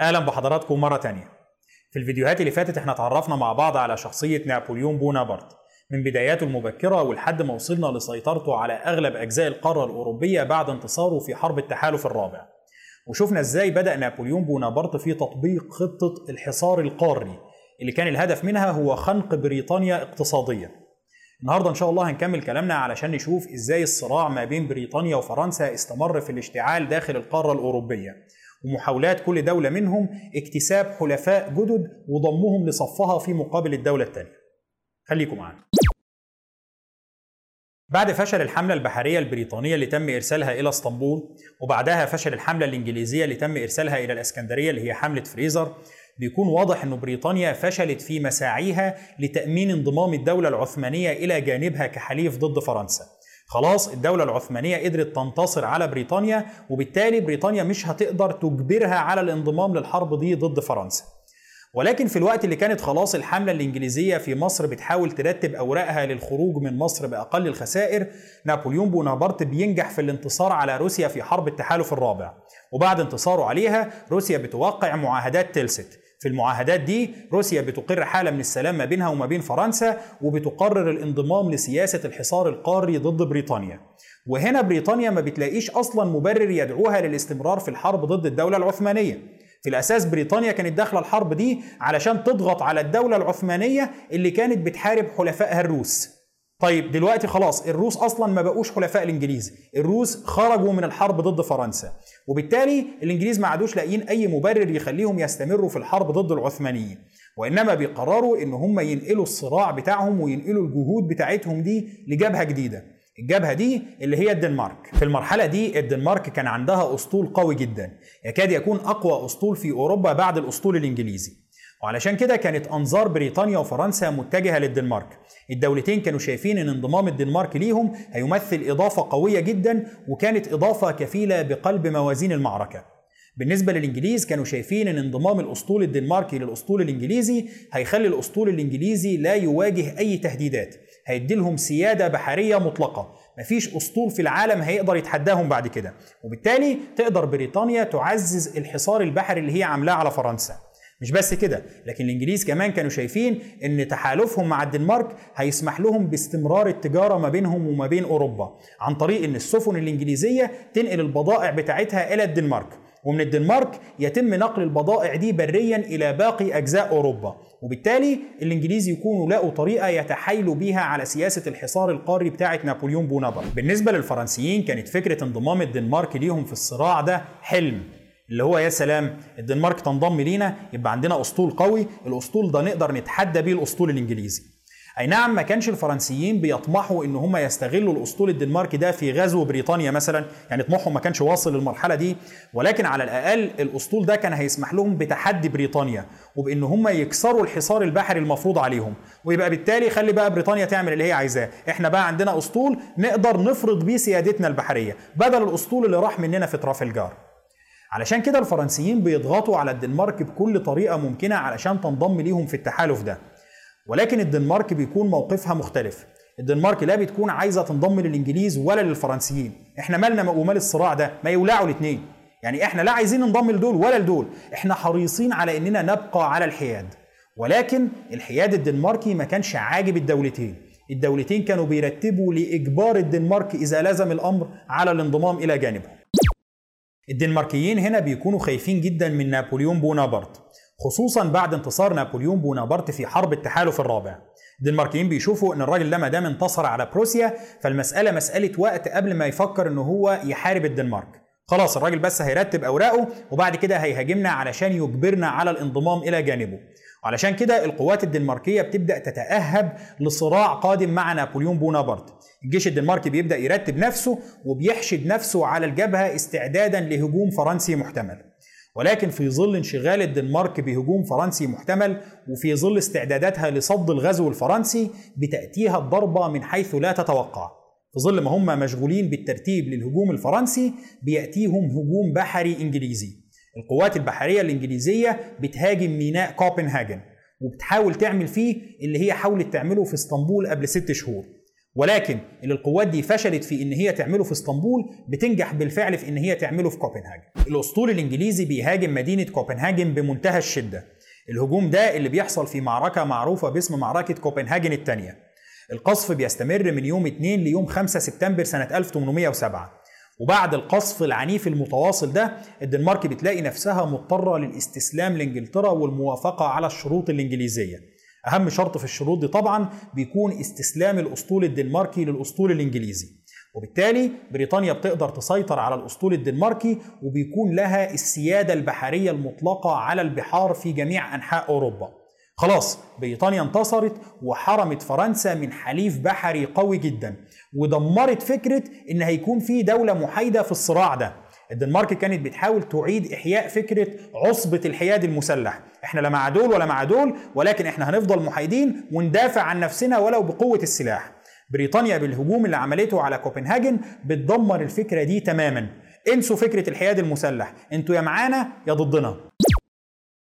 أهلا بحضراتكم مرة تانية. في الفيديوهات اللي فاتت إحنا اتعرفنا مع بعض على شخصية نابليون بونابرت. من بداياته المبكرة ولحد ما وصلنا لسيطرته على أغلب أجزاء القارة الأوروبية بعد انتصاره في حرب التحالف الرابع. وشفنا إزاي بدأ نابليون بونابرت في تطبيق خطة الحصار القاري اللي كان الهدف منها هو خنق بريطانيا اقتصاديا. النهارده إن شاء الله هنكمل كلامنا علشان نشوف إزاي الصراع ما بين بريطانيا وفرنسا استمر في الاشتعال داخل القارة الأوروبية. ومحاولات كل دولة منهم اكتساب حلفاء جدد وضمهم لصفها في مقابل الدولة الثانية. خليكم معانا. بعد فشل الحملة البحرية البريطانية اللي تم إرسالها إلى اسطنبول وبعدها فشل الحملة الإنجليزية اللي تم إرسالها إلى الإسكندرية اللي هي حملة فريزر بيكون واضح أن بريطانيا فشلت في مساعيها لتأمين انضمام الدولة العثمانية إلى جانبها كحليف ضد فرنسا خلاص الدولة العثمانية قدرت تنتصر على بريطانيا وبالتالي بريطانيا مش هتقدر تجبرها على الانضمام للحرب دي ضد فرنسا. ولكن في الوقت اللي كانت خلاص الحملة الإنجليزية في مصر بتحاول ترتب أوراقها للخروج من مصر بأقل الخسائر نابليون بونابرت بينجح في الانتصار على روسيا في حرب التحالف الرابع. وبعد انتصاره عليها روسيا بتوقع معاهدات تلست. في المعاهدات دي روسيا بتقر حالة من السلام ما بينها وما بين فرنسا وبتقرر الانضمام لسياسة الحصار القاري ضد بريطانيا. وهنا بريطانيا ما بتلاقيش أصلا مبرر يدعوها للاستمرار في الحرب ضد الدولة العثمانية. في الأساس بريطانيا كانت داخلة الحرب دي علشان تضغط على الدولة العثمانية اللي كانت بتحارب حلفائها الروس. طيب دلوقتي خلاص الروس أصلا ما بقوش حلفاء الإنجليز الروس خرجوا من الحرب ضد فرنسا وبالتالي الإنجليز ما عادوش لاقيين أي مبرر يخليهم يستمروا في الحرب ضد العثمانيين وإنما بيقرروا إن هم ينقلوا الصراع بتاعهم وينقلوا الجهود بتاعتهم دي لجبهة جديدة الجبهة دي اللي هي الدنمارك. في المرحلة دي الدنمارك كان عندها أسطول قوي جدا يكاد يكون أقوى أسطول في أوروبا بعد الأسطول الإنجليزي. وعلشان كده كانت أنظار بريطانيا وفرنسا متجهة للدنمارك. الدولتين كانوا شايفين إن انضمام الدنمارك ليهم هيمثل إضافة قوية جدا وكانت إضافة كفيلة بقلب موازين المعركة. بالنسبة للإنجليز كانوا شايفين إن انضمام الأسطول الدنماركي للأسطول الإنجليزي هيخلي الأسطول الإنجليزي لا يواجه أي تهديدات. هيدي لهم سيادة بحرية مطلقة. مفيش أسطول في العالم هيقدر يتحداهم بعد كده. وبالتالي تقدر بريطانيا تعزز الحصار البحري اللي هي عاملاه على فرنسا. مش بس كده لكن الإنجليز كمان كانوا شايفين إن تحالفهم مع الدنمارك هيسمح لهم باستمرار التجارة ما بينهم وما بين أوروبا عن طريق إن السفن الإنجليزية تنقل البضائع بتاعتها إلى الدنمارك ومن الدنمارك يتم نقل البضائع دي بريا إلى باقي أجزاء أوروبا وبالتالي الإنجليز يكونوا لقوا طريقة يتحايلوا بيها على سياسة الحصار القاري بتاعه نابليون بونابرت. بالنسبة للفرنسيين كانت فكرة انضمام الدنمارك ليهم في الصراع ده حلم. اللي هو يا سلام الدنمارك تنضم لينا يبقى عندنا أسطول قوي الأسطول ده نقدر نتحدى بيه الأسطول الإنجليزي. أي نعم ما كانش الفرنسيين بيطمحوا إن هم يستغلوا الأسطول الدنماركي ده في غزو بريطانيا مثلا يعني طموحهم ما كانش واصل للمرحلة دي ولكن على الأقل الأسطول ده كان هيسمح لهم بتحدي بريطانيا وبإن هم يكسروا الحصار البحري المفروض عليهم. ويبقى بالتالي خلي بقى بريطانيا تعمل اللي هي عايزاه. إحنا بقى عندنا أسطول نقدر نفرض بيه سيادتنا البحرية بدل الأسطول اللي راح مننا في ترافلجار علشان كده الفرنسيين بيضغطوا على الدنمارك بكل طريقة ممكنة علشان تنضم ليهم في التحالف ده. ولكن الدنمارك بيكون موقفها مختلف. الدنمارك لا بتكون عايزة تنضم للإنجليز ولا للفرنسيين. إحنا مالنا ومال الصراع ده؟ ما يولعوا الاثنين يعني إحنا لا عايزين ننضم لدول ولا لدول. إحنا حريصين على إننا نبقى على الحياد. ولكن الحياد الدنماركي ما كانش عاجب الدولتين. الدولتين كانوا بيرتبوا لإجبار الدنمارك إذا لزم الأمر على الانضمام إلى جانبهم الدنماركيين هنا بيكونوا خايفين جدا من نابليون بونابرت خصوصا بعد انتصار نابليون بونابرت في حرب التحالف الرابع. الدنماركيين بيشوفوا إن الراجل ده ما دام انتصر على بروسيا فالمسألة مسألة وقت قبل ما يفكر ان هو يحارب الدنمارك. خلاص الراجل بس هيرتب أوراقه وبعد كده هيهاجمنا علشان يجبرنا على الانضمام إلى جانبه. وعلشان كده القوات الدنماركية بتبدأ تتأهب لصراع قادم مع نابليون بونابرت. الجيش الدنماركي بيبدأ يرتب نفسه وبيحشد نفسه على الجبهة استعدادا لهجوم فرنسي محتمل. ولكن في ظل انشغال الدنمارك بهجوم فرنسي محتمل وفي ظل استعداداتها لصد الغزو الفرنسي بتأتيها الضربة من حيث لا تتوقع. في ظل ما هم مشغولين بالترتيب للهجوم الفرنسي بيأتيهم هجوم بحري إنجليزي. القوات البحرية الإنجليزية بتهاجم ميناء كوبنهاجن وبتحاول تعمل فيه اللي هي حاولت تعمله في إسطنبول قبل ست شهور. ولكن اللي القوات دي فشلت في إن هي تعمله في إسطنبول بتنجح بالفعل في إن هي تعمله في كوبنهاجن. الأسطول الإنجليزي بيهاجم مدينة كوبنهاجن بمنتهى الشدة. الهجوم ده اللي بيحصل في معركة معروفة باسم معركة كوبنهاجن الثانية القصف بيستمر من يوم 2 ليوم 5 سبتمبر سنة 1807 وبعد القصف العنيف المتواصل ده الدنمارك بتلاقي نفسها مضطرة للاستسلام لإنجلترا والموافقة على الشروط الإنجليزية. أهم شرط في الشروط دي طبعا بيكون استسلام الأسطول الدنماركي للأسطول الإنجليزي. وبالتالي بريطانيا بتقدر تسيطر على الأسطول الدنماركي وبيكون لها السيادة البحرية المطلقة على البحار في جميع أنحاء أوروبا. خلاص بريطانيا انتصرت وحرمت فرنسا من حليف بحري قوي جدا ودمرت فكرة إن هيكون في دولة محايدة في الصراع ده. الدنمارك كانت بتحاول تعيد إحياء فكرة عصبة الحياد المسلح. إحنا لا مع دول ولا مع دول ولكن إحنا هنفضل محايدين وندافع عن نفسنا ولو بقوة السلاح. بريطانيا بالهجوم اللي عملته على كوبنهاجن بتدمر الفكرة دي تماما. انسوا فكرة الحياد المسلح. أنتوا يا معانا يا ضدنا.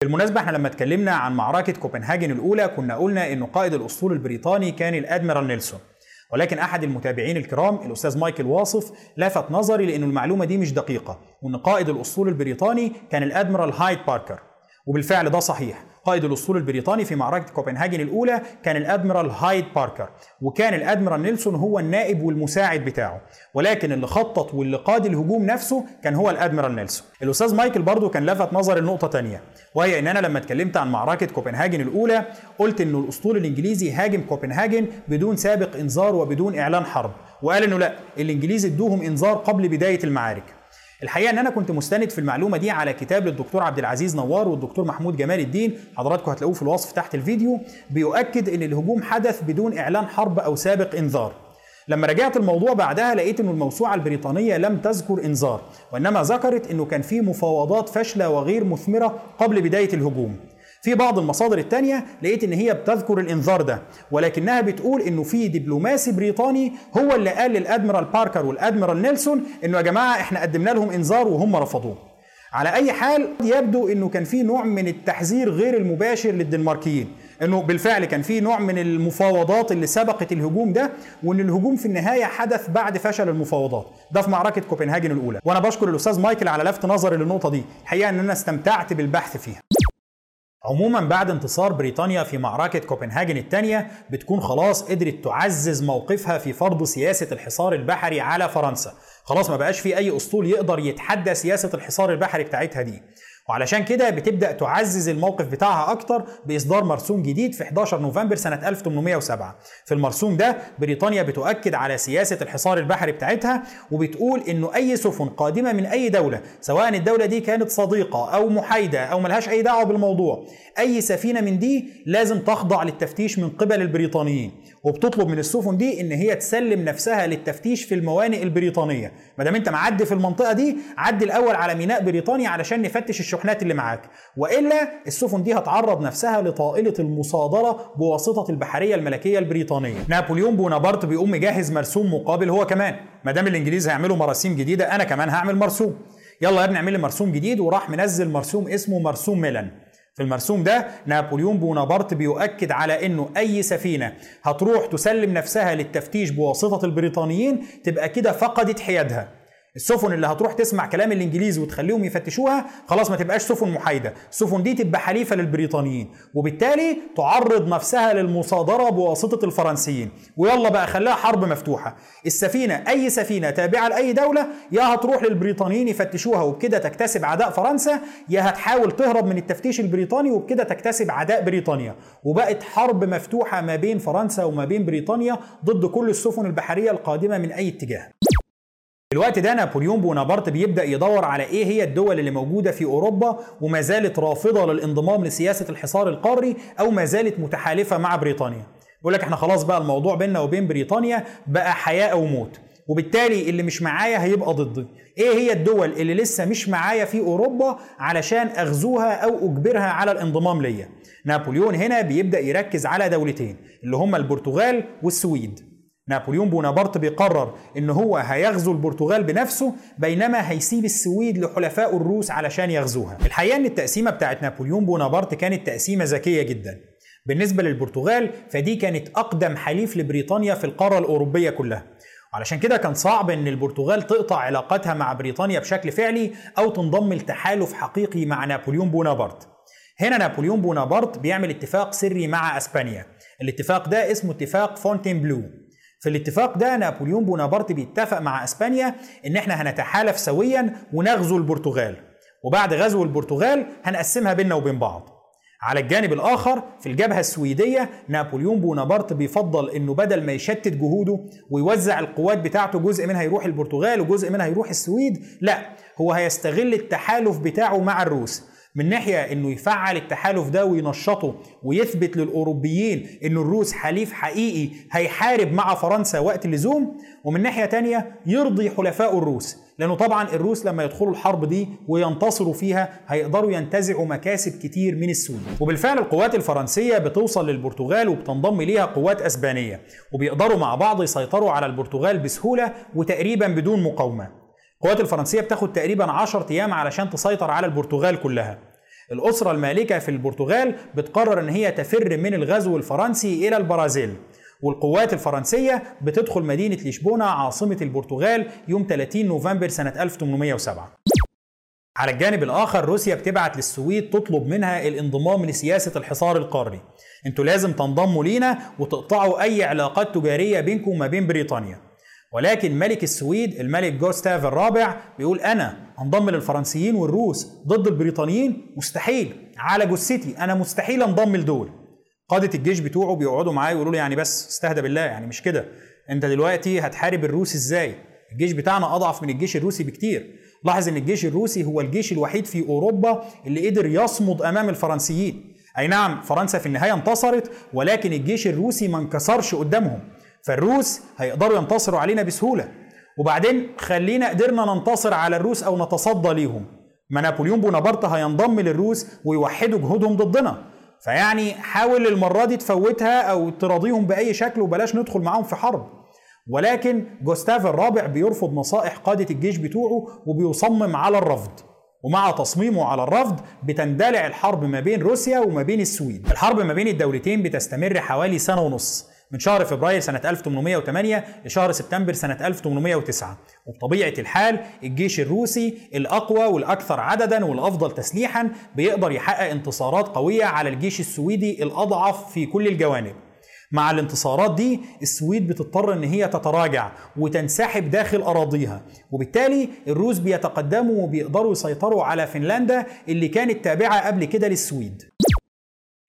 بالمناسبة إحنا لما اتكلمنا عن معركة كوبنهاجن الأولى كنا قلنا إنه قائد الأسطول البريطاني كان الأدميرال نيلسون. ولكن أحد المتابعين الكرام الأستاذ مايكل واصف لفت نظري لأن المعلومة دي مش دقيقة وإن قائد الأسطول البريطاني كان الأدميرال هايد باركر. وبالفعل ده صحيح. قائد الأسطول البريطاني في معركة كوبنهاجن الأولى كان الأدميرال هايد باركر وكان الأدميرال نيلسون هو النائب والمساعد بتاعه. ولكن اللي خطط واللي قاد الهجوم نفسه كان هو الأدميرال نيلسون. الأستاذ مايكل برضو كان لفت نظر النقطه تانية وهي ان أنا لما اتكلمت عن معركة كوبنهاجن الأولى قلت إنه الأسطول الإنجليزي هاجم كوبنهاجن بدون سابق إنذار وبدون إعلان حرب وقال إنه لأ الإنجليز ادوهم إنذار قبل بداية المعارك. الحقيقة إن أنا كنت مستند في المعلومة دي على كتاب للدكتور عبد العزيز نوار والدكتور محمود جمال الدين حضراتكم هتلاقوه في الوصف تحت الفيديو بيؤكد إن الهجوم حدث بدون إعلان حرب أو سابق إنذار. لما رجعت الموضوع بعدها لقيت انه الموسوعة البريطانية لم تذكر إنذار وإنما ذكرت إنه كان في مفاوضات فاشلة وغير مثمرة قبل بداية الهجوم. في بعض المصادر التانية لقيت إن هي بتذكر الإنذار ده ولكنها بتقول إنه في دبلوماسي بريطاني هو اللي قال للأدميرال باركر والأدميرال نيلسون إنه يا جماعة إحنا قدمنا لهم إنذار وهم رفضوه. على أي حال يبدو إنه كان في نوع من التحذير غير المباشر للدنماركيين إنه بالفعل كان في نوع من المفاوضات اللي سبقت الهجوم ده وإن الهجوم في النهاية حدث بعد فشل المفاوضات. ده في معركة كوبنهاجن الأولى. وأنا بشكر الأستاذ مايكل على لفت نظري للنقطة دي. الحقيقة إن أنا استمتعت بالبحث فيها. عموما بعد انتصار بريطانيا في معركة كوبنهاجن الثانية بتكون خلاص قدرت تعزز موقفها في فرض سياسة الحصار البحري على فرنسا. خلاص ما بقاش في أي أسطول يقدر يتحدى سياسة الحصار البحري بتاعتها دي. وعلشان كده بتبدأ تعزز الموقف بتاعها أكتر بإصدار مرسوم جديد في 11 نوفمبر سنة 1807 في المرسوم ده بريطانيا بتؤكد على سياسة الحصار البحري بتاعتها وبتقول إنه أي سفن قادمة من أي دولة سواء الدولة دي كانت صديقة أو محايدة أو ملهاش أي دعوة بالموضوع أي سفينة من دي لازم تخضع للتفتيش من قبل البريطانيين. وبتطلب من السفن دي إن هي تسلم نفسها للتفتيش في الموانئ البريطانية. ما دام أنت معدي في المنطقة دي عدي الأول على ميناء بريطانيا علشان نفتش الشحنات اللي معاك وإلا السفن دي هتعرض نفسها لطائلة المصادرة بواسطة البحرية الملكية البريطانية. نابليون بونابرت بيقوم مجهز مرسوم مقابل هو كمان. ما دام الإنجليز هيعملوا مراسيم جديدة أنا كمان هعمل مرسوم. يلا يا ابني اعمل لي مرسوم جديد وراح منزل مرسوم اسمه مرسوم ميلان. في المرسوم ده نابليون بونابرت بيؤكد على إنه أي سفينة هتروح تسلم نفسها للتفتيش بواسطة البريطانيين تبقى كده فقدت حيادها. السفن اللي هتروح تسمع كلام الانجليز وتخليهم يفتشوها خلاص ما تبقاش سفن محايدة. السفن دي تبقى حليفة للبريطانيين وبالتالي تعرض نفسها للمصادرة بواسطة الفرنسيين. ويلا بقى خليها حرب مفتوحة. السفينة أي سفينة تابعة لأي دولة يا هتروح للبريطانيين يفتشوها وبكده تكتسب عداء فرنسا يا هتحاول تهرب من التفتيش البريطاني وبكده تكتسب عداء بريطانيا. وبقت حرب مفتوحة ما بين فرنسا وما بين بريطانيا ضد كل السفن البحرية القادمة من أي اتجاه. الوقت ده نابليون بونابرت بيبدأ يدور على إيه هي الدول اللي موجودة في أوروبا وما زالت رافضة للانضمام لسياسة الحصار القاري أو ما زالت متحالفة مع بريطانيا. بيقول لك إحنا خلاص بقى الموضوع بيننا وبين بريطانيا بقى حياة أو موت. وبالتالي اللي مش معايا هيبقى ضدي. إيه هي الدول اللي لسه مش معايا في أوروبا علشان أغزوها أو أجبرها على الانضمام ليا؟ نابليون هنا بيبدأ يركز على دولتين اللي هما البرتغال والسويد. نابليون بونابرت بيقرر إن هو هيغزو البرتغال بنفسه بينما هيسيب السويد لحلفاء الروس علشان يغزوها. الحقيقة إن التقسيمة بتاعت نابليون بونابرت كانت تقسيمة ذكية جدا. بالنسبة للبرتغال فدي كانت أقدم حليف لبريطانيا في القارة الأوروبية كلها. علشان كده كان صعب إن البرتغال تقطع علاقاتها مع بريطانيا بشكل فعلي أو تنضم لتحالف حقيقي مع نابليون بونابرت. هنا نابليون بونابرت بيعمل اتفاق سري مع أسبانيا. الاتفاق ده اسمه اتفاق فونتين بلو في الاتفاق ده نابليون بونابرت بيتفق مع إسبانيا إن إحنا هنتحالف سويا ونغزو البرتغال. وبعد غزو البرتغال هنقسمها بيننا وبين بعض. على الجانب الآخر في الجبهة السويدية نابليون بونابرت بيفضل إنه بدل ما يشتت جهوده ويوزع القوات بتاعته جزء منها يروح البرتغال وجزء منها يروح السويد لا هو هيستغل التحالف بتاعه مع الروس. من ناحية إنه يفعل التحالف ده وينشطه ويثبت للأوروبيين ان الروس حليف حقيقي هيحارب مع فرنسا وقت اللزوم ومن ناحية تانية يرضي حلفاء الروس لأنه طبعا الروس لما يدخلوا الحرب دي وينتصروا فيها هيقدروا ينتزعوا مكاسب كتير من السود. وبالفعل القوات الفرنسية بتوصل للبرتغال وبتنضم ليها قوات أسبانية وبيقدروا مع بعض يسيطروا على البرتغال بسهولة وتقريبا بدون مقاومة. القوات الفرنسية بتاخد تقريبا 10 أيام علشان تسيطر على البرتغال كلها. الأسرة المالكة في البرتغال بتقرر إن هي تفر من الغزو الفرنسي إلى البرازيل. والقوات الفرنسية بتدخل مدينة لشبونة عاصمة البرتغال يوم 30 نوفمبر سنة 1807 على الجانب الآخر روسيا بتبعت للسويد تطلب منها الانضمام لسياسة الحصار القاري. أنتوا لازم تنضموا لينا وتقطعوا أي علاقات تجارية بينكم وما بين بريطانيا. ولكن ملك السويد الملك جوستاف الرابع بيقول أنا انضم للفرنسيين والروس ضد البريطانيين مستحيل. على جثتي أنا مستحيل أنضم لدول. قادة الجيش بتوعه بيقعدوا معاه يقولوا له يعني بس استهدى بالله يعني مش كده. أنت دلوقتي هتحارب الروس إزاي؟ الجيش بتاعنا أضعف من الجيش الروسي بكتير. لاحظ إن الجيش الروسي هو الجيش الوحيد في أوروبا اللي قدر يصمد أمام الفرنسيين. أي نعم فرنسا في النهاية انتصرت ولكن الجيش الروسي ما انكسرش قدامهم. فالروس هيقدروا ينتصروا علينا بسهولة. وبعدين خلينا قدرنا ننتصر على الروس أو نتصدى ليهم. ما نابليون بونابرت هينضم للروس ويوحدوا جهودهم ضدنا. فيعني حاول المرة دي تفوتها أو تراضيهم بأي شكل وبلاش ندخل معاهم في حرب. ولكن جوستاف الرابع بيرفض نصائح قادة الجيش بتوعه وبيصمم على الرفض. ومع تصميمه على الرفض بتندلع الحرب ما بين روسيا وما بين السويد. الحرب ما بين الدولتين بتستمر حوالي سنة ونص. من شهر فبراير سنة 1808 لشهر سبتمبر سنة 1809 وبطبيعة الحال الجيش الروسي الأقوى والأكثر عددا والأفضل تسليحا بيقدر يحقق انتصارات قوية على الجيش السويدي الأضعف في كل الجوانب. مع الانتصارات دي السويد بتضطر إن هي تتراجع وتنسحب داخل أراضيها. وبالتالي الروس بيتقدموا وبيقدروا يسيطروا على فنلندا اللي كانت تابعة قبل كده للسويد.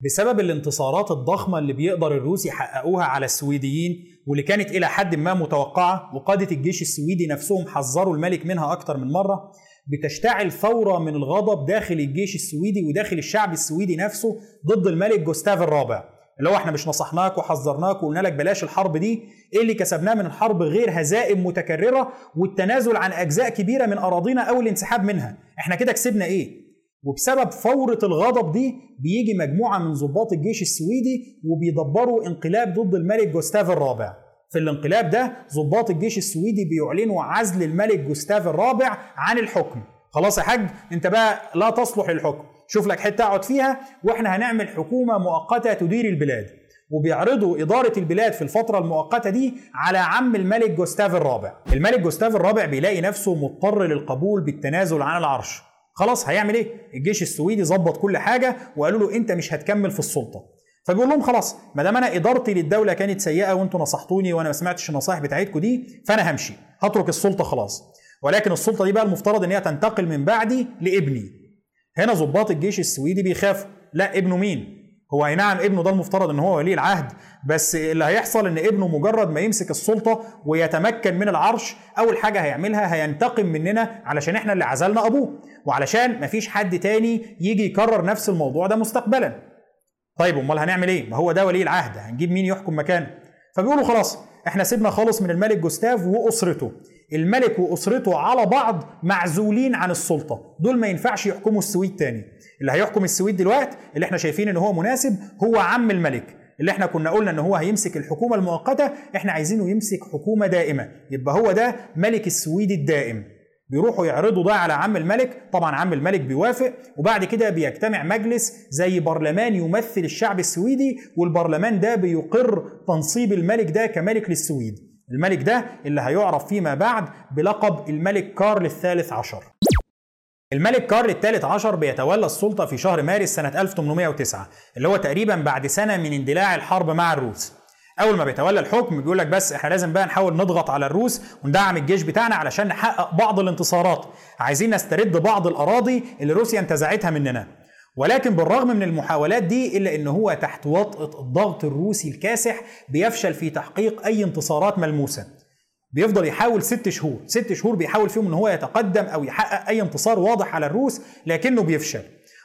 بسبب الانتصارات الضخمة اللي بيقدر الروس يحققوها على السويديين واللي كانت إلى حد ما متوقعة وقادة الجيش السويدي نفسهم حذروا الملك منها أكتر من مرة بتشتعل ثورة من الغضب داخل الجيش السويدي وداخل الشعب السويدي نفسه ضد الملك جوستاف الرابع. اللي هو إحنا مش نصحناك وحذرناك وقلنا لك بلاش الحرب دي إيه اللي كسبناه من الحرب غير هزائم متكررة والتنازل عن أجزاء كبيرة من أراضينا أو الانسحاب منها؟ إحنا كده كسبنا إيه؟ وبسبب فورة الغضب دي بيجي مجموعة من ضباط الجيش السويدي وبيدبروا انقلاب ضد الملك جوستاف الرابع. في الانقلاب ده ضباط الجيش السويدي بيعلنوا عزل الملك جوستاف الرابع عن الحكم. خلاص يا حاج انت بقى لا تصلح للحكم. شوف لك حتة اقعد فيها وإحنا هنعمل حكومة مؤقتة تدير البلاد. وبيعرضوا إدارة البلاد في الفترة المؤقتة دي على عم الملك جوستاف الرابع. الملك جوستاف الرابع بيلاقي نفسه مضطر للقبول بالتنازل عن العرش. خلاص هيعمل إيه؟ الجيش السويدي ظبط كل حاجة وقالوا له انت مش هتكمل في السلطة. فبيقول لهم خلاص ما دام أنا ادارتي للدولة كانت سيئة وأنتم نصحتوني وأنا ما سمعتش النصائح بتاعتكم دي فانا همشي. هترك السلطة خلاص. ولكن السلطة دي بقى المفترض ان هي تنتقل من بعدي لابني. هنا ضباط الجيش السويدي بيخافوا. لا ابنه مين؟ هو اي نعم ابنه ده المفترض ان هو ولي العهد بس اللي هيحصل ان ابنه مجرد ما يمسك السلطة ويتمكن من العرش أول حاجة هيعملها هينتقم مننا علشان إحنا اللي عزلنا أبوه. وعلشان مفيش حد تاني يجي يكرر نفس الموضوع ده مستقبلا. طيب أمال هنعمل إيه؟ ما هو ده ولي العهد هنجيب مين يحكم مكانه فبيقولوا خلاص إحنا سيبنا خالص من الملك جوستاف وأسرته. الملك وأسرته على بعض معزولين عن السلطة. دول ما ينفعش يحكموا السويد تاني. اللي هيحكم السويد دلوقتي اللي إحنا شايفين إن هو مناسب هو عم الملك. اللي إحنا كنا قلنا إن هو هيمسك الحكومة المؤقتة إحنا عايزينه يمسك حكومة دائمة. يبقى هو ده ملك السويد الدائم. بيروحوا يعرضوا ده على عم الملك. طبعا عم الملك بيوافق وبعد كده بيجتمع مجلس زي برلمان يمثل الشعب السويدي والبرلمان ده بيقر تنصيب الملك ده كملك للسويد. الملك ده اللي هيعرف فيما بعد بلقب الملك كارل الثالث عشر. الملك كارل الثالث عشر بيتولى السلطة في شهر مارس سنة 1809 اللي هو تقريبا بعد سنة من اندلاع الحرب مع الروس. أول ما بيتولى الحكم بيقول لك بس إحنا لازم بقى نحاول نضغط على الروس وندعم الجيش بتاعنا علشان نحقق بعض الانتصارات. عايزين نسترد بعض الأراضي اللي روسيا انتزعتها مننا. ولكن بالرغم من المحاولات دي إلا إن هو تحت وطأة الضغط الروسي الكاسح بيفشل في تحقيق أي انتصارات ملموسة. بيفضل يحاول ست شهور ست شهور بيحاول فيهم إن هو يتقدم أو يحقق أي انتصار واضح على الروس لكنه بيفشل.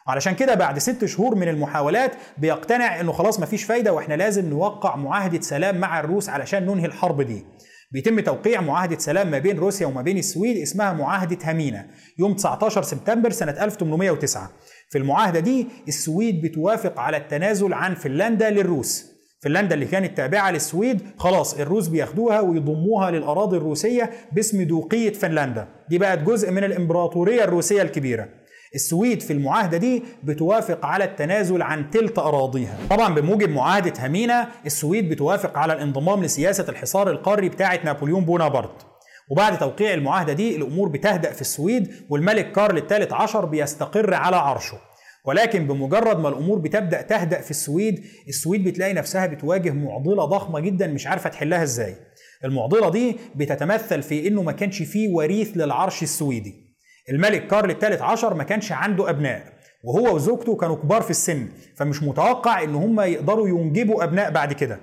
وعلشان كده بعد ست شهور من المحاولات بيقتنع إنه خلاص مفيش فايدة وإحنا لازم نوقع معاهدة سلام مع الروس علشان ننهي الحرب دي. بيتم توقيع معاهدة سلام ما بين روسيا وما بين السويد اسمها معاهدة هامينا يوم 19 سبتمبر سنة 1809 في المعاهدة دي السويد بتوافق على التنازل عن فنلندا للروس. فنلندا اللي كانت تابعة للسويد خلاص الروس بياخدوها ويضموها للأراضي الروسية باسم دوقية فنلندا. دي بقت جزء من الإمبراطورية الروسية الكبيرة. السويد في المعاهدة دي بتوافق على التنازل عن تلت أراضيها. طبعا بموجب معاهدة هامينا السويد بتوافق على الانضمام لسياسة الحصار القاري بتاعة نابليون بونابرت. وبعد توقيع المعاهدة دي الأمور بتهدأ في السويد والملك كارل الثالث عشر بيستقر على عرشه. ولكن بمجرد ما الأمور بتبدأ تهدأ في السويد السويد بتلاقي نفسها بتواجه معضلة ضخمة جدا مش عارفة تحلها إزاي. المعضلة دي بتتمثل في إنه ما كانش فيه وريث للعرش السويدي. الملك كارل الثالث عشر ما كانش عنده أبناء وهو وزوجته كانوا كبار في السن فمش متوقع إن هم يقدروا ينجبوا أبناء بعد كده.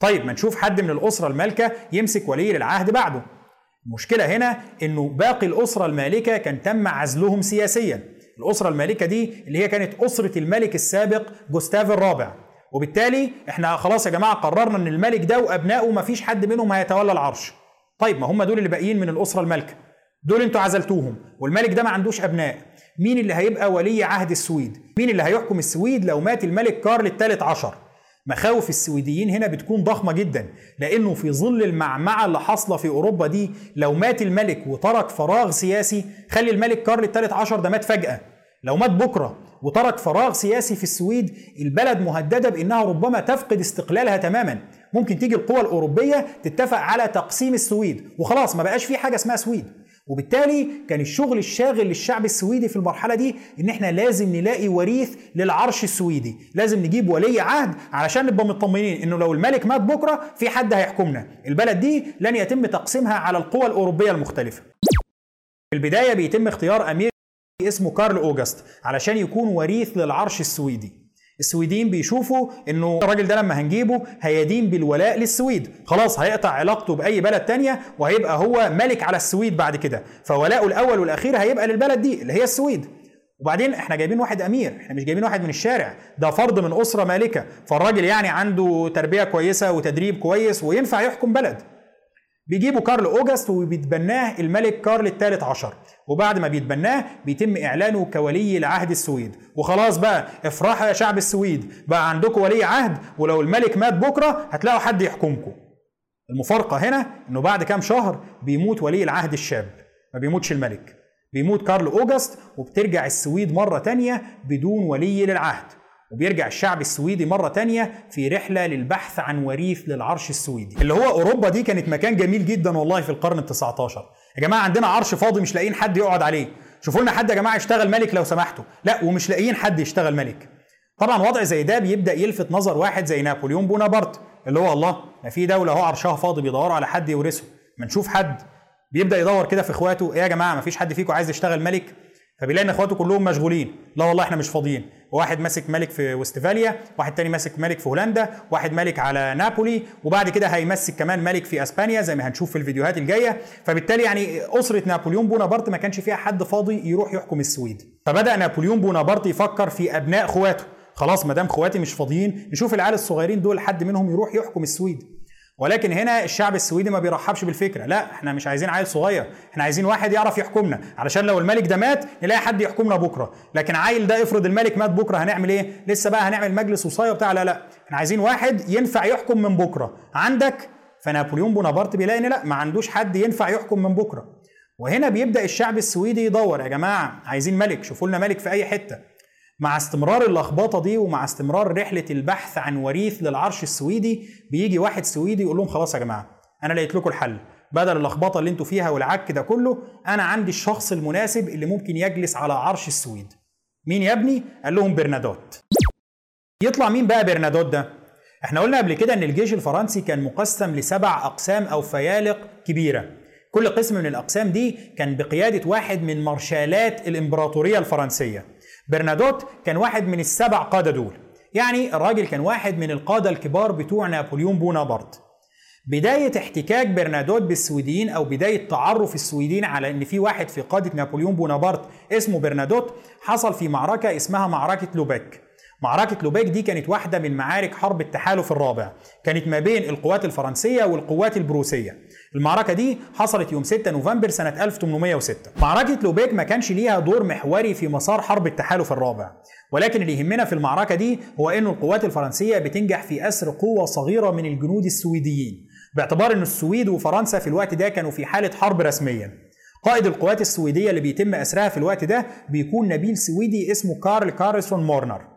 طيب ما نشوف حد من الأسرة المالكة يمسك ولي العهد بعده. المشكلة هنا إنه باقي الأسرة المالكة كان تم عزلهم سياسيا. الأسرة المالكة دي اللي هي كانت أسرة الملك السابق جوستاف الرابع. وبالتالي إحنا خلاص يا جماعة قررنا إن الملك ده وأبنائه ما فيش حد منهم هيتولى العرش. طيب ما هم دول اللي باقيين من الأسرة المالكة. دول أنتوا عزلتوهم والملك ده ما عندوش أبناء. مين اللي هيبقى ولي عهد السويد؟ مين اللي هيحكم السويد لو مات الملك كارل الثالث عشر؟ مخاوف السويديين هنا بتكون ضخمة جدا لأنه في ظل المعمعة اللي حاصلة في أوروبا دي لو مات الملك وترك فراغ سياسي خلي الملك كارل الثالث عشر ده مات فجأة. لو مات بكرة وترك فراغ سياسي في السويد البلد مهددة بأنها ربما تفقد استقلالها تماما. ممكن تيجي القوى الأوروبية تتفق على تقسيم السويد وخلاص ما بقاش في حاجة اسمها سويد. وبالتالي كان الشغل الشاغل للشعب السويدي في المرحلة دي إن إحنا لازم نلاقي وريث للعرش السويدي. لازم نجيب ولي عهد علشان نبقى مطمنين إنه لو الملك مات بكرة في حد هيحكمنا. البلد دي لن يتم تقسيمها على القوى الأوروبية المختلفة. في البداية بيتم اختيار أمير اسمه كارل اوجست علشان يكون وريث للعرش السويدي. السويديين بيشوفوا إنه الراجل ده لما هنجيبه هيدين بالولاء للسويد. خلاص هيقطع علاقته بأي بلد تانية وهيبقى هو ملك على السويد بعد كده. فولاؤه الأول والأخير هيبقى للبلد دي اللي هي السويد. وبعدين إحنا جايبين واحد أمير إحنا مش جايبين واحد من الشارع. ده فرد من أسرة مالكة. فالراجل يعني عنده تربية كويسة وتدريب كويس وينفع يحكم بلد. بيجيبوا كارل أوجست وبيتبناه الملك كارل الثالث عشر. وبعد ما بيتبناه بيتم إعلانه كولي لعهد السويد. وخلاص بقى افرحوا يا شعب السويد. بقى عندكم ولي عهد ولو الملك مات بكرة هتلاقوا حد يحكمكم. المفارقة هنا إنه بعد كام شهر بيموت ولي العهد الشاب. ما بيموتش الملك. بيموت كارل اوجست وبترجع السويد مرة تانية بدون ولي للعهد. وبيرجع الشعب السويدي مرة تانية في رحلة للبحث عن وريث للعرش السويدي. اللي هو أوروبا دي كانت مكان جميل جدا والله في القرن ال 19 يا جماعة عندنا عرش فاضي مش لاقيين حد يقعد عليه. شوفوا لنا حد يا جماعة يشتغل ملك لو سمحتوا. لا ومش لاقيين حد يشتغل ملك. طبعا وضع زي ده بيبدأ يلفت نظر واحد زي نابليون بونابرت اللي هو الله ما في دولة أهو عرشها فاضي بيدوروا على حد يورثه. ما نشوف حد. بيبدأ يدور كده في إخواته إيه يا جماعة ما فيش حد فيكم عايز يشتغل ملك؟ فبيلاقي إن أخواته كلهم مشغولين. لا والله إحنا مش فاضيين. واحد ماسك ملك في وستفاليا واحد تاني ماسك ملك في هولندا واحد ملك على نابولي وبعد كده هيمسك كمان ملك في أسبانيا زي ما هنشوف في الفيديوهات الجاية. فبالتالي يعني أسرة نابليون بونابرت ما كانش فيها حد فاضي يروح يحكم السويد. فبدأ نابليون بونابرت يفكر في أبناء أخواته. خلاص ما دام اخواتي مش فاضيين نشوف العيال الصغيرين دول حد منهم يروح يحكم السويد. ولكن هنا الشعب السويدي ما بيرحبش بالفكرة. لا إحنا مش عايزين عيل صغير. إحنا عايزين واحد يعرف يحكمنا. علشان لو الملك ده مات نلاقي حد يحكمنا بكرة. لكن عيل ده افرض الملك مات بكرة هنعمل إيه؟ لسه بقى هنعمل مجلس وصايه وبتاع. لا لا. إحنا عايزين واحد ينفع يحكم من بكرة. عندك فنابليون بونابرت بيلاقي إن لا ما عندوش حد ينفع يحكم من بكرة. وهنا بيبدأ الشعب السويدي يدور. يا جماعة عايزين ملك. شوفوا لنا ملك في أي حتة. مع استمرار اللخبطة دي ومع استمرار رحلة البحث عن وريث للعرش السويدي بيجي واحد سويدي يقول لهم خلاص يا جماعة أنا لقيت لكم الحل. بدل اللخبطة اللي أنتوا فيها والعك ده كله أنا عندي الشخص المناسب اللي ممكن يجلس على عرش السويد. مين يا ابني؟ قال لهم برنادوت. يطلع مين بقى برنادوت ده؟ إحنا قلنا قبل كده إن الجيش الفرنسي كان مقسم لسبع أقسام أو فيالق كبيرة. كل قسم من الأقسام دي كان بقيادة واحد من مارشالات الإمبراطورية الفرنسية. برنادوت كان واحد من السبع قادة دول. يعني الراجل كان واحد من القادة الكبار بتوع نابليون بونابرت. بداية احتكاك برنادوت بالسويديين أو بداية تعرف السويديين على إن في واحد في قادة نابليون بونابرت اسمه برنادوت حصل في معركة اسمها معركة لوبيك. معركة لوبيك دي كانت واحدة من معارك حرب التحالف الرابع. كانت ما بين القوات الفرنسية والقوات البروسية. المعركة دي حصلت يوم 6 نوفمبر سنة 1806 معركة لوبيك ما كانش ليها دور محوري في مسار حرب التحالف الرابع. ولكن اللي يهمنا في المعركة دي هو أن القوات الفرنسية بتنجح في أسر قوة صغيرة من الجنود السويديين. باعتبار أن السويد وفرنسا في الوقت ده كانوا في حالة حرب رسميا. قائد القوات السويدية اللي بيتم أسرها في الوقت ده بيكون نبيل سويدي اسمه كارل كارلسون مورنر.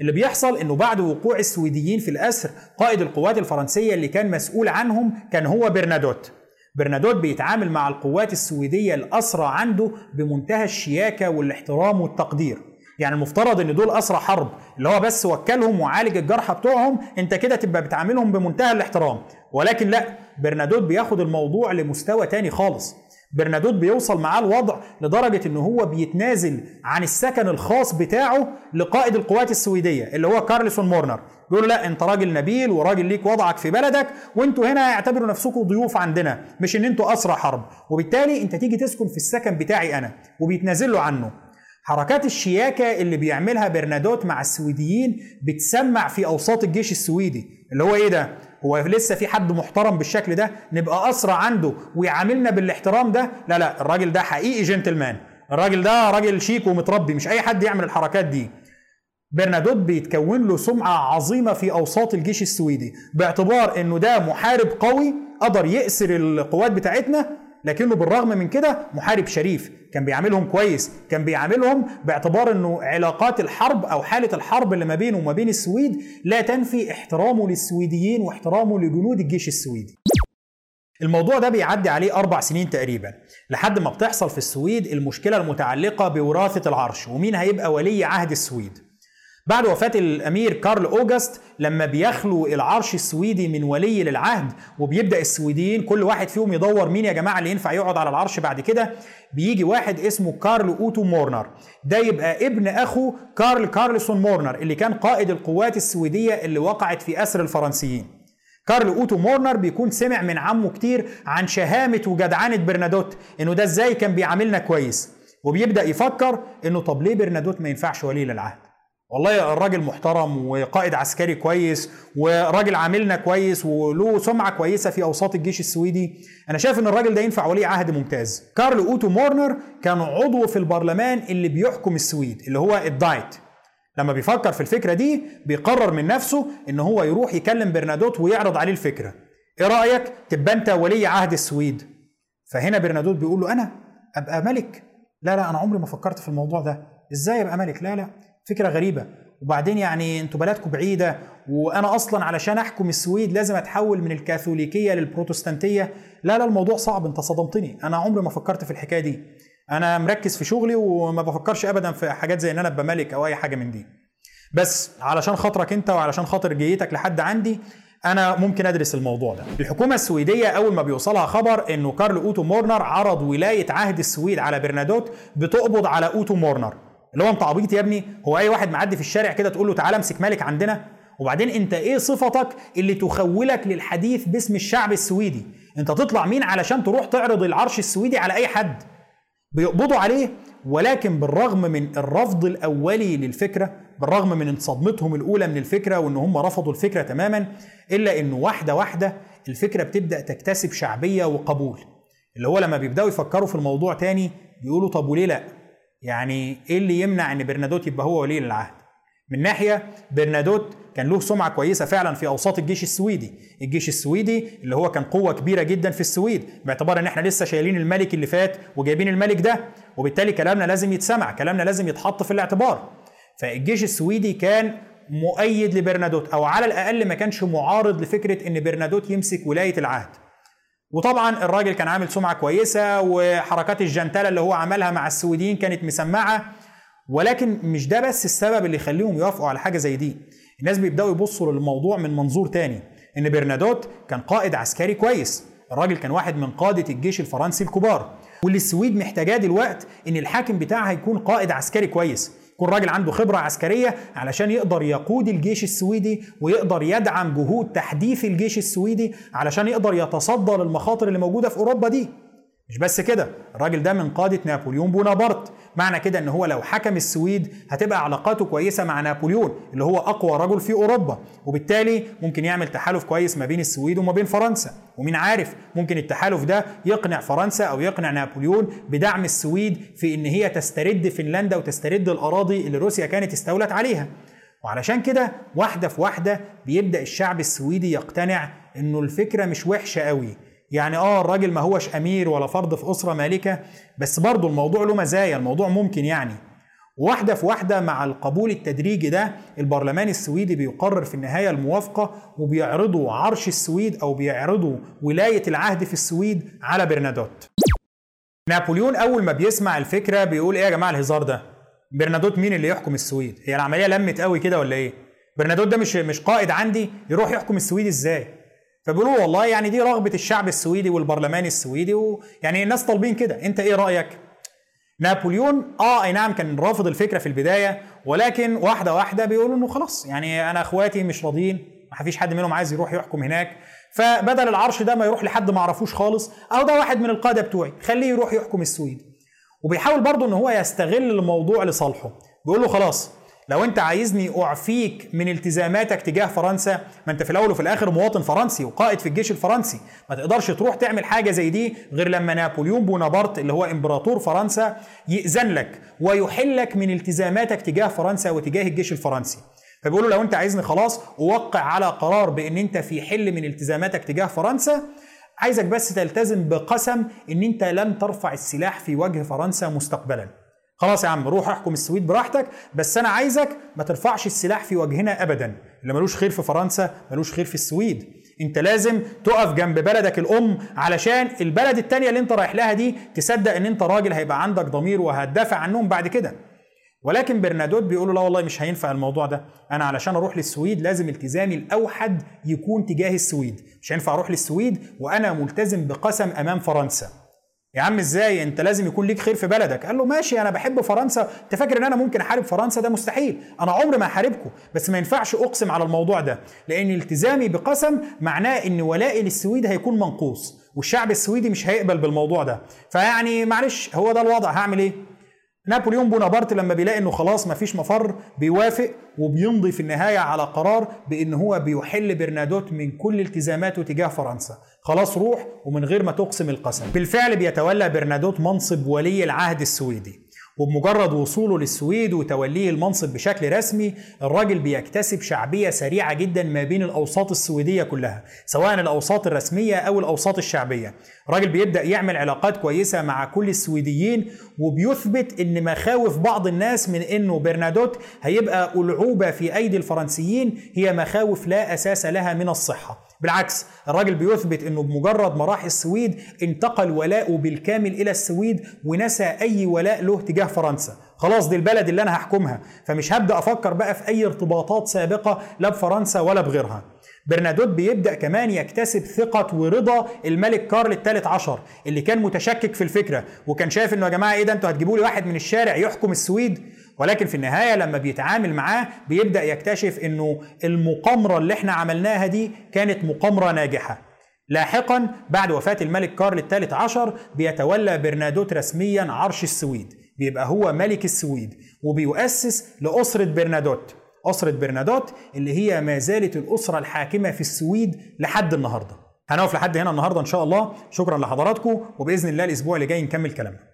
اللي بيحصل إنه بعد وقوع السويديين في الأسر قائد القوات الفرنسية اللي كان مسؤول عنهم كان هو برنادوت. برنادوت بيتعامل مع القوات السويدية الأسرى عنده بمنتهى الشياكة والاحترام والتقدير. يعني المفترض إن دول أسرى حرب اللي هو بس وكلهم وعالج الجرحى بتوعهم أنت كده تبقى بتعاملهم بمنتهى الاحترام. ولكن لا برنادوت بياخد الموضوع لمستوى تاني خالص. برنادوت بيوصل معاه الوضع لدرجة إن هو بيتنازل عن السكن الخاص بتاعه لقائد القوات السويدية اللي هو كارلسون مورنر. بيقول لا أنت راجل نبيل وراجل ليك وضعك في بلدك وأنتوا هنا اعتبروا نفسكم ضيوف عندنا مش إن أنتوا اسرى حرب. وبالتالي أنت تيجي تسكن في السكن بتاعي أنا. وبيتنازل له عنه. حركات الشياكة اللي بيعملها برنادوت مع السويديين بتسمع في أوساط الجيش السويدي. اللي هو إيه ده؟ هو لسه في حد محترم بالشكل ده نبقى أسرع عنده ويعاملنا بالاحترام ده؟ لا لا الراجل ده حقيقي جنتلمان. الراجل ده راجل شيك ومتربي مش أي حد يعمل الحركات دي. برنادوت بيتكون له سمعة عظيمة في أوساط الجيش السويدي باعتبار إنه ده محارب قوي قدر يأسر القوات بتاعتنا لكنه بالرغم من كده محارب شريف. كان بيعاملهم كويس كان بيعاملهم باعتبار إنه علاقات الحرب أو حالة الحرب اللي ما بينه وما بين السويد لا تنفي احترامه للسويديين واحترامه لجنود الجيش السويدي. الموضوع ده بيعدي عليه أربع سنين تقريبا لحد ما بتحصل في السويد المشكلة المتعلقة بوراثة العرش ومين هيبقى ولي عهد السويد؟ بعد وفاة الأمير كارل أوجست لما بيخلو العرش السويدي من ولي للعهد وبيبدأ السويديين كل واحد فيهم يدور مين يا جماعة اللي ينفع يقعد على العرش بعد كده بيجي واحد اسمه كارل أوتو مورنر. ده يبقى ابن أخو كارل كارلسون مورنر اللي كان قائد القوات السويدية اللي وقعت في أسر الفرنسيين. كارل أوتو مورنر بيكون سمع من عمه كتير عن شهامة وجدعنة برنادوت إنه ده إزاي كان بيعاملنا كويس؟ وبيبدأ يفكر إنه طب ليه برنادوت ما ينفعش ولي للعهد؟ والله الراجل محترم وقائد عسكري كويس وراجل عاملنا كويس وله سمعة كويسة في أوساط الجيش السويدي. أنا شايف إن الراجل ده ينفع ولي عهد ممتاز. كارل أوتو مورنر كان عضو في البرلمان اللي بيحكم السويد اللي هو الدايت. لما بيفكر في الفكرة دي بيقرر من نفسه إن هو يروح يكلم برنادوت ويعرض عليه الفكرة. إيه رأيك؟ تبقى أنت ولي عهد السويد. فهنا برنادوت بيقول له أنا أبقى ملك. لا لا أنا عمري ما فكرت في الموضوع ده. إزاي أبقى ملك؟ لا لا. فكرة غريبة. وبعدين يعني أنتوا بلدكم بعيدة وأنا أصلا علشان أحكم السويد لازم أتحول من الكاثوليكية للبروتستانتية. لا لا الموضوع صعب أنت صدمتني. أنا عمري ما فكرت في الحكاية دي. أنا مركز في شغلي وما بفكرش ابدا في حاجات زي إن أنا أبقى ملك أو أي حاجة من دي. بس علشان خاطرك أنت وعلشان خاطر جيتك لحد عندي أنا ممكن أدرس الموضوع ده. الحكومة السويدية أول ما بيوصلها خبر إنه كارل أوتو مورنر عرض ولاية عهد السويد على برنادوت بتقبض على أوتو مورنر. اللي هو انت عبيط يا ابني. هو أي واحد معدي في الشارع كده تقول له تعالى امسك ملك عندنا؟ وبعدين انت إيه صفتك اللي تخولك للحديث باسم الشعب السويدي؟ انت تطلع مين علشان تروح تعرض العرش السويدي على أي حد؟ بيقبضوا عليه ولكن بالرغم من الرفض الأولي للفكرة بالرغم من صدمتهم الأولى من الفكرة وإن هم رفضوا الفكرة تماما إلا إنه واحدة واحدة الفكرة بتبدأ تكتسب شعبية وقبول. اللي هو لما بيبدأوا يفكروا في الموضوع تاني بيقولوا طب وليه لأ؟ يعني إيه اللي يمنع إن برنادوت يبقى هو ولي العهد من ناحية برنادوت كان له سمعة كويسة فعلا في أوساط الجيش السويدي. الجيش السويدي اللي هو كان قوة كبيرة جدا في السويد باعتبار إن إحنا لسه شايلين الملك اللي فات وجايبين الملك ده وبالتالي كلامنا لازم يتسمع كلامنا لازم يتحط في الاعتبار. فالجيش السويدي كان مؤيد لبرنادوت أو على الأقل ما كانش معارض لفكرة إن برنادوت يمسك ولاية العهد. وطبعا الراجل كان عامل سمعة كويسة وحركات الجنتله اللي هو عملها مع السويديين كانت مسمعة ولكن مش ده بس السبب اللي يخليهم يوافقوا على حاجة زي دي. الناس بيبدأوا يبصوا للموضوع من منظور تاني إن برنادوت كان قائد عسكري كويس. الراجل كان واحد من قادة الجيش الفرنسي الكبار. واللي السويد محتاجاه دلوقتي إن الحاكم بتاعها يكون قائد عسكري كويس. يكون راجل عنده خبرة عسكرية علشان يقدر يقود الجيش السويدي ويقدر يدعم جهود تحديث الجيش السويدي علشان يقدر يتصدى للمخاطر اللي موجودة في أوروبا دي. مش بس كده الراجل ده من قادة نابليون بونابرت. معنى كده إن هو لو حكم السويد هتبقى علاقاته كويسة مع نابليون اللي هو أقوى رجل في أوروبا. وبالتالي ممكن يعمل تحالف كويس ما بين السويد وما بين فرنسا. ومين عارف ممكن التحالف ده يقنع فرنسا أو يقنع نابليون بدعم السويد في إن هي تسترد فنلندا وتسترد الأراضي اللي روسيا كانت استولت عليها. وعلشان كده واحدة في واحدة بيبدأ الشعب السويدي يقتنع إنه الفكرة مش وحشة قوي. يعني آه الراجل ما هوش أمير ولا فرد في أسرة مالكة بس برضه الموضوع له مزايا الموضوع ممكن يعني. واحدة في واحدة مع القبول التدريجي ده البرلمان السويدي بيقرر في النهاية الموافقة وبيعرضوا عرش السويد أو بيعرضوا ولاية العهد في السويد على برنادوت. نابليون أول ما بيسمع الفكرة بيقول إيه يا جماعة الهزار ده؟ برنادوت مين اللي يحكم السويد؟ هي العملية لمت قوي كده ولا إيه؟ برنادوت ده مش مش قائد عندي يروح يحكم السويد إزاي؟ فبيقولوا والله يعني دي رغبة الشعب السويدي والبرلمان السويدي ويعني الناس طالبين كده. أنت إيه رأيك؟ نابليون آه أي نعم كان رافض الفكرة في البداية ولكن واحدة واحدة بيقولوا إنه خلاص يعني أنا أخواتي مش راضيين ما فيش حد منهم عايز يروح يحكم هناك. فبدل العرش ده ما يروح لحد ما اعرفوش خالص أو ده واحد من القادة بتوعي خليه يروح يحكم السويد. وبيحاول برضه إن هو يستغل الموضوع لصالحه. بيقول له خلاص لو انت عايزني اعفيك من التزاماتك تجاه فرنسا ما انت في الأول وفي الآخر مواطن فرنسي وقائد في الجيش الفرنسي. ما تقدرش تروح تعمل حاجة زي دي غير لما نابليون بونابرت اللي هو إمبراطور فرنسا يأذن لك ويحلك من التزاماتك تجاه فرنسا وتجاه الجيش الفرنسي. فبيقولوا لو انت عايزني خلاص أوقع على قرار بإن انت في حل من التزاماتك تجاه فرنسا عايزك بس تلتزم بقسم إن انت لن ترفع السلاح في وجه فرنسا مستقبلا. خلاص يا عم روح احكم السويد براحتك بس أنا عايزك ما ترفعش السلاح في وجهنا ابدا. اللي ملوش خير في فرنسا ملوش خير في السويد. أنت لازم تقف جنب بلدك الأم علشان البلد التانية اللي أنت رايح لها دي تصدق إن أنت راجل هيبقى عندك ضمير وهتدافع عنهم بعد كده. ولكن برنادوت بيقولوا لا والله مش هينفع الموضوع ده. أنا علشان أروح للسويد لازم التزامي الأوحد يكون تجاه السويد. مش هينفع أروح للسويد وأنا ملتزم بقسم أمام فرنسا. يا عم إزاي؟ أنت لازم يكون ليك خير في بلدك. قال له ماشي أنا بحب فرنسا. انت فاكر إن أنا ممكن أحارب فرنسا؟ ده مستحيل. أنا عمري ما احاربكم بس ما ينفعش أقسم على الموضوع ده لأن التزامي بقسم معناه إن ولائي للسويد هيكون منقوص والشعب السويدي مش هيقبل بالموضوع ده. فيعني معلش هو ده الوضع. هعمل إيه؟ نابليون بونابرت لما بيلاقي إنه خلاص مفيش مفر بيوافق وبيمضي في النهاية على قرار بإن هو بيحل برنادوت من كل التزاماته تجاه فرنسا. خلاص روح ومن غير ما تقسم القسم. بالفعل بيتولى برنادوت منصب ولي العهد السويدي. وبمجرد وصوله للسويد وتوليه المنصب بشكل رسمي الراجل بيكتسب شعبية سريعة جدا ما بين الأوساط السويدية كلها سواء الأوساط الرسمية أو الأوساط الشعبية. الراجل بيبدأ يعمل علاقات كويسة مع كل السويديين وبيثبت إن مخاوف بعض الناس من إنه برنادوت هيبقى ألعوبة في أيدي الفرنسيين هي مخاوف لا أساس لها من الصحة. بالعكس الراجل بيثبت إنه بمجرد ما راح السويد انتقل ولاؤه بالكامل إلى السويد ونسى أي ولاء له تجاه فرنسا. خلاص دي البلد اللي أنا هحكمها. فمش هبدأ أفكر بقى في أي ارتباطات سابقة لا بفرنسا ولا بغيرها. برنادوت بيبدأ كمان يكتسب ثقة ورضا الملك كارل الثالث عشر اللي كان متشكك في الفكرة وكان شايف إنه يا جماعة إيه ده أنتوا هتجيبوا لي واحد من الشارع يحكم السويد؟ ولكن في النهاية لما بيتعامل معاه بيبدأ يكتشف إنه المقامرة اللي إحنا عملناها دي كانت مقامرة ناجحة. لاحقا بعد وفاة الملك كارل الثالث عشر بيتولى برنادوت رسميا عرش السويد. بيبقى هو ملك السويد وبيؤسس لأسرة برنادوت. أسرة برنادوت اللي هي ما زالت الأسرة الحاكمة في السويد لحد النهاردة. هنقف لحد هنا النهاردة إن شاء الله. شكرا لحضراتكم وبإذن الله الأسبوع اللي جاي نكمل كلامنا.